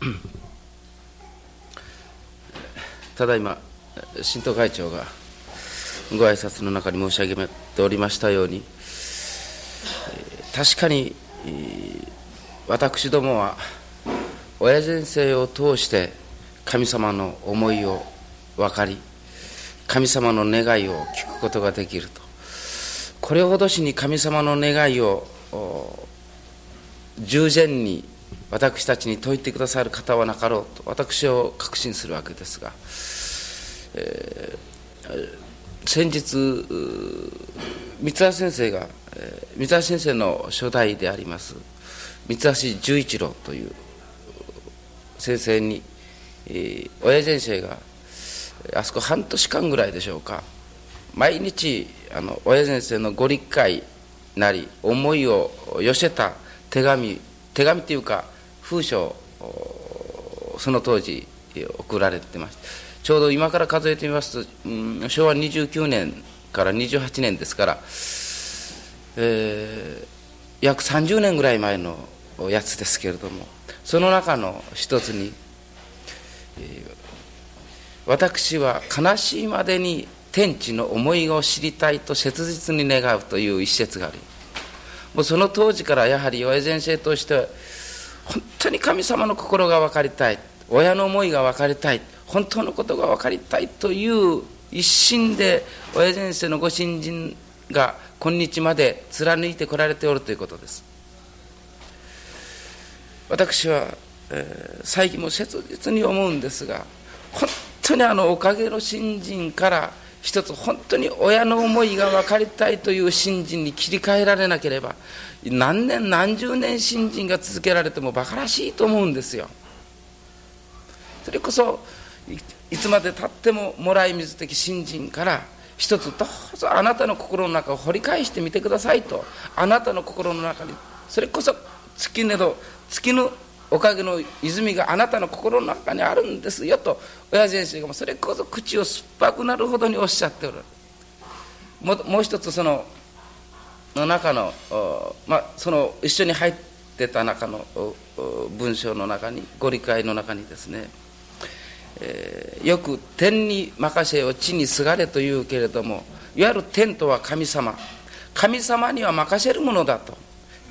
ただいま新党会長がご挨拶の中に申し上げておりましたように確かに私どもは親先生を通して神様の思いを分かり神様の願いを聞くことができると。これほどしに神様の願いを従前に私たちに説いてくださる方はなかろうと私を確信するわけですが、えー、先日三橋先生が三橋先生の初代であります三橋十一郎という先生に、えー、親先生があそこ半年間ぐらいでしょうか毎日あの親先生のご理解なり思いを寄せた手紙手紙というか封書その当時送られてました。ちょうど今から数えてみますと、うん、昭和29年から28年ですから、えー、約30年ぐらい前のやつですけれどもその中の一つに、えー、私は悲しいまでに天地の思いを知りたいと切実に願うという一節がありもうその当時からやはり岩井先生としては本当に神様の心が分かりたい。親の思いが分かりたい。本当のことが分かりたいという一心で親先生のご信心が今日まで貫いてこられておるということです。私は、えー、最近も切実に思うんですが本当にあのおかげの信心から一つ本当に親の思いが分かりたいという信心に切り替えられなければ何年何十年信心が続けられても馬鹿らしいと思うんですよ。それこそいつまでたってももらい水的信心から一つどうぞあなたの心の中を掘り返してみてくださいとあなたの心の中にそれこそ月など月のおかげの泉があなたの心の中にあるんですよと親先生がそれこそ口を酸っぱくなるほどにおっしゃっておる。ももう一つそのの中の,、まあ、その一緒に入ってた中の文章の中にご理解の中にですね、えー、よく「天に任せよ地にすがれ」というけれどもいわゆる天とは神様。神様には任せるものだと。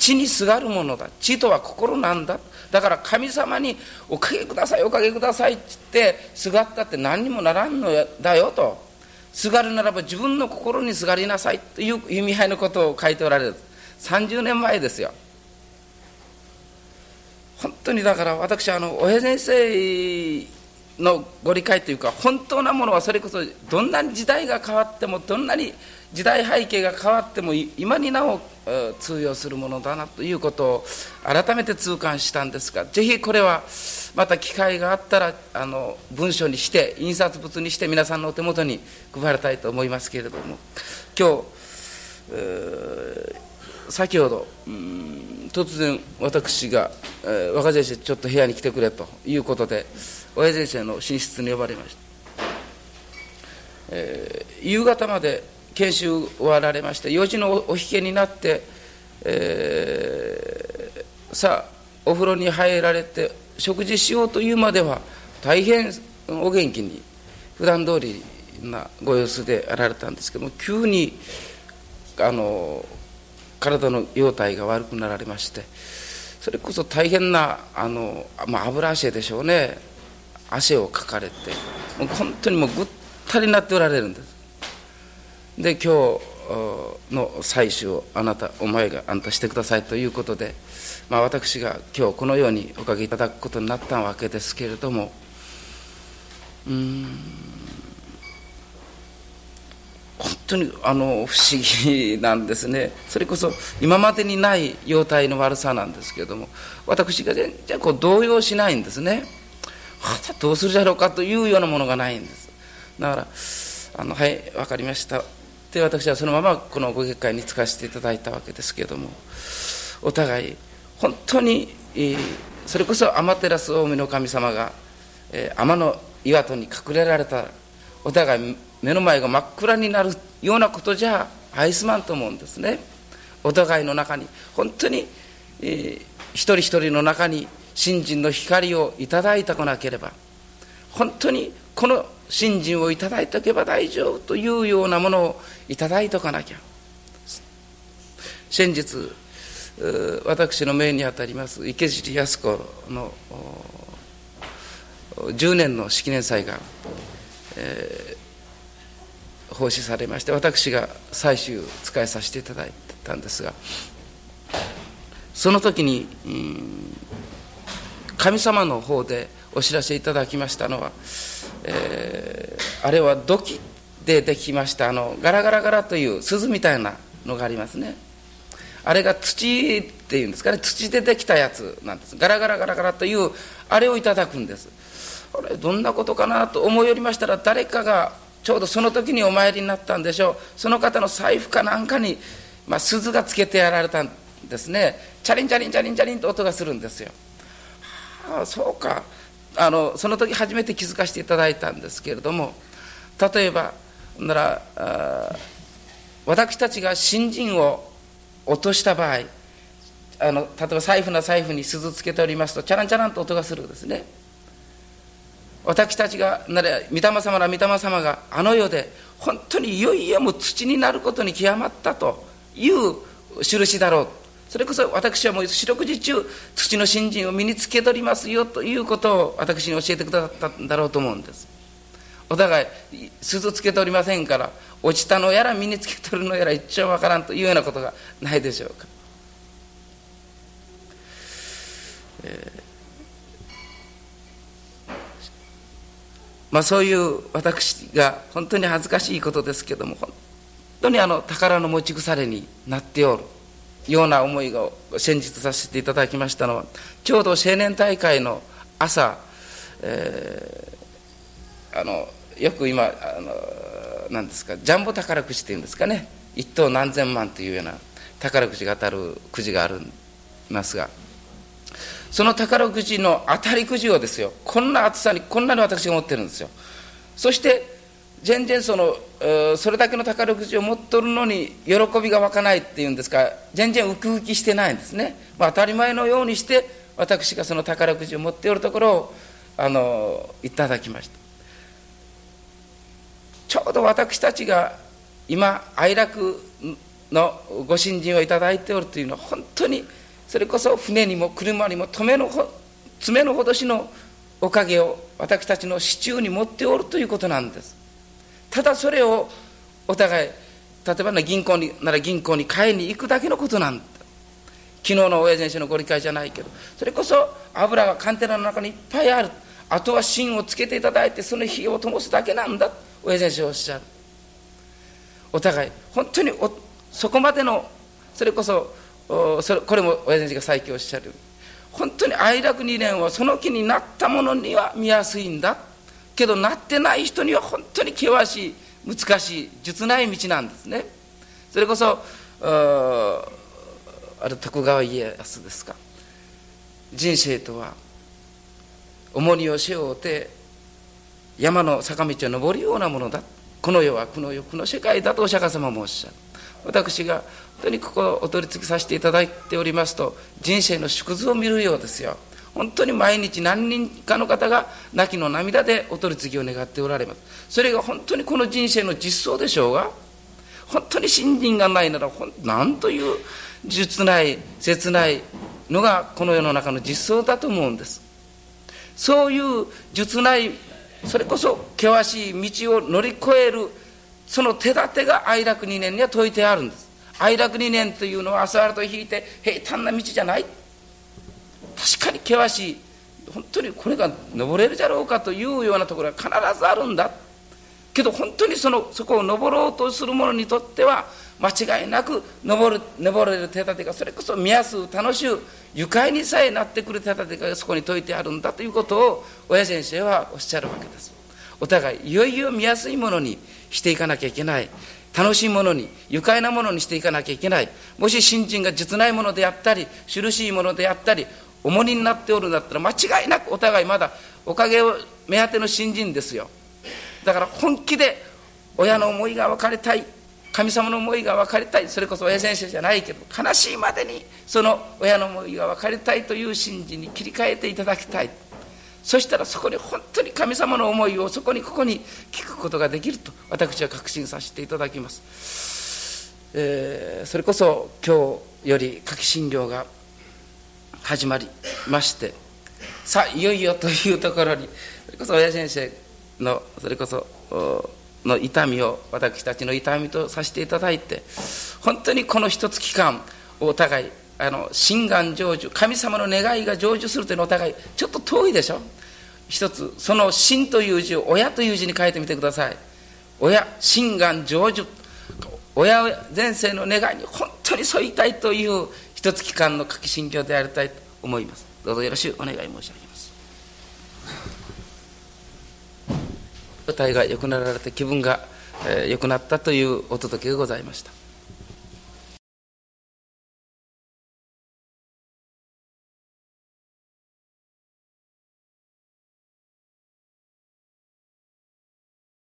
地にすがるものだ。地とは心なんだ。だから神様に「おかげくださいおかげください」って言ってすがったって何にもならんのだよと。すがるならば自分の心にすがりなさいという意味合いのことを書いておられる。30年前ですよ。本当にだから私あの親先生のご理解というか本当なものはそれこそどんなに時代が変わってもどんなに時代背景が変わっても今になお通用するものだなということを改めて痛感したんですがぜひこれはまた機会があったらあの文書にして印刷物にして皆さんのお手元に配りたいと思いますけれども今日、先ほど突然私が、えー、若先生ちょっと部屋に来てくれということで親先生の寝室に呼ばれました、えー、夕方まで研修終わられまして4時のお引けになって、えー、さあお風呂に入られて食事しようというまでは大変お元気に普段通りなご様子であられたんですけども急にあの体の容態が悪くなられましてそれこそ大変なあの、まあ、油汗でしょうね。汗をかかれてもう本当にもうぐったりになっておられるんです。で今日の採取をあなたお前があんたしてください。ということでまあ、私が今日このようにおかげいただくことになったわけですけれども。うん。本当にあの不思議なんですね。それこそ今までにない容態の悪さなんですけれども私が全然こう動揺しないんですね。どうするじゃろうかというようなものがないんです。だからあのはい分かりました。で私はそのままこのご結界に就かせていただいたわけですけれどもお互い本当に、それこそ天照大海の神様が、え天の岩戸に隠れられたお互い目の前が真っ暗になるようなことじゃ愛すまんと思うんですね。お互いの中に。本当に、えー、一人一人の中に信心の光をいただいたこなければ本当にこの信心をいただいておけば大丈夫というようなものをいただいておかなきゃ。先日私の命にあたります池尻靖子の10年の式年祭が、えー、奉仕されまして私が最終使いさせていただいたんですがその時に、神様の方でお知らせいただきましたのは、えー、あれは土器でできましたあのガラガラガラという鈴みたいなのがありますね。あれが土っていうんですかね。土でできたやつなんです。ガラガラガラガラというあれをいただくんです。あれどんなことかなと思いよりましたら誰かがちょうどその時にお参りになったんでしょう。その方の財布かなんかに、まあ、鈴がつけてやられたんですね。チャリンチャリンチャリンチャリンと音がするんですよ。ああそうか。あのその時初めて気づかせていただいたんですけれども例えばなら私たちが新人を落とした場合あの例えば財布の財布に鈴つけておりますとチャランチャランと音がするんですね。私たちがなら御霊様ら御霊様があの世で本当にいよいよもう土になることに極まったという印だろう。それこそ私はもう四六時中土の新人を身につけ取りますよということを私に教えてくださったんだろうと思うんです。お互い鈴つけておりませんから落ちたのやら身につけ取るのやら一丁わからんというようなことがないでしょうか、えーまあ、そういう私が本当に恥ずかしいことですけども本当にあの宝の持ち腐れになっておるような思いを先日させていただきましたのはちょうど青年大会の朝、えー、あのよく今あの何ですかジャンボ宝くじっていうんですかね。一等何千万というような宝くじが当たるくじがありますがその宝くじの当たりくじをですよこんな厚さにこんなに私が持ってるんですよ。そして全然そのそれだけの宝くじを持っとるのに喜びが湧かないっていうんですか全然ウキウキしてないんですね、まあ、当たり前のようにして私がその宝くじを持っておるところをあのいただきました。ちょうど私たちが今哀楽のご信心をいただいておるというのは本当にそれこそ船にも車にも爪のほ爪のほどしのおかげを私たちの支柱に持っておるということなんです。ただそれをお互い例えばね銀行になら銀行に買いに行くだけのことなんだ。昨日の親先生のご理解じゃないけど。それこそ油がカンテナの中にいっぱいある。あとは芯をつけていただいてその火を灯すだけなんだ。親先生おっしゃる。お互い本当にそこまでのそれこそそれこれも親先生が最近おっしゃる。本当に愛楽二年はその気になったものには見やすいんだ。けどなってない人には本当に険しい難しい術ない道なんですね。それこそあれ徳川家康ですか。人生とは重荷を背負うて山の坂道を登るようなものだ。この世はこの世この世界だとお釈迦様もおっしゃる。私が本当にここをお取り次ぎさせていただいておりますと人生の縮図を見るようですよ。本当に毎日何人かの方が泣きの涙でお取り次ぎを願っておられます。それが本当にこの人生の実相でしょうが本当に信心がないなら何という術ない切ないのがこの世の中の実相だと思うんです。そういう術ないそれこそ険しい道を乗り越えるその手立てが哀楽二年には説いてあるんです。哀楽二年というのはアスファルト引いて平坦な道じゃない。確かに険しい。本当にこれが登れるじゃろうかというようなところが必ずあるんだ。けど本当にそのそこを登ろうとする者にとっては間違いなく登る登れる手立てがそれこそ見やすう楽しゅう愉快にさえなってくる手立てがそこに説いてあるんだということを親先生はおっしゃるわけです。お互いいよいよ見やすいものにしていかなきゃいけない。楽しいものに愉快なものにしていかなきゃいけない。もし新人が実ないものであったり印しいものであったり重荷になっておるんだったら間違いなくお互いまだおかげを目当ての新人ですよ。だから本気で親の思いが分かりたい神様の思いが分かりたいそれこそ親先生じゃないけど悲しいまでにその親の思いが分かりたいという信心に切り替えていただきたい。そしたらそこに本当に神様の思いをそこにここに聞くことができると私は確信させていただきます、えー、それこそ今日より夏季診療が始まりましてさあいよいよというところにそれこそ親先生のそれこその痛みを私たちの痛みとさせていただいて本当にこの一つ期間お互いあの心願成就神様の願いが成就するというのお互いちょっと遠いでしょ？一つその「心」という字を「親」という字に書いてみてください。親心願成就。親前世の願いに本当に沿いたいという一つ期間の書き心境でありたいと思います。どうぞよろしくお願い申し上げます。歌いが良くなられて気分が良くなったというお届けがございました。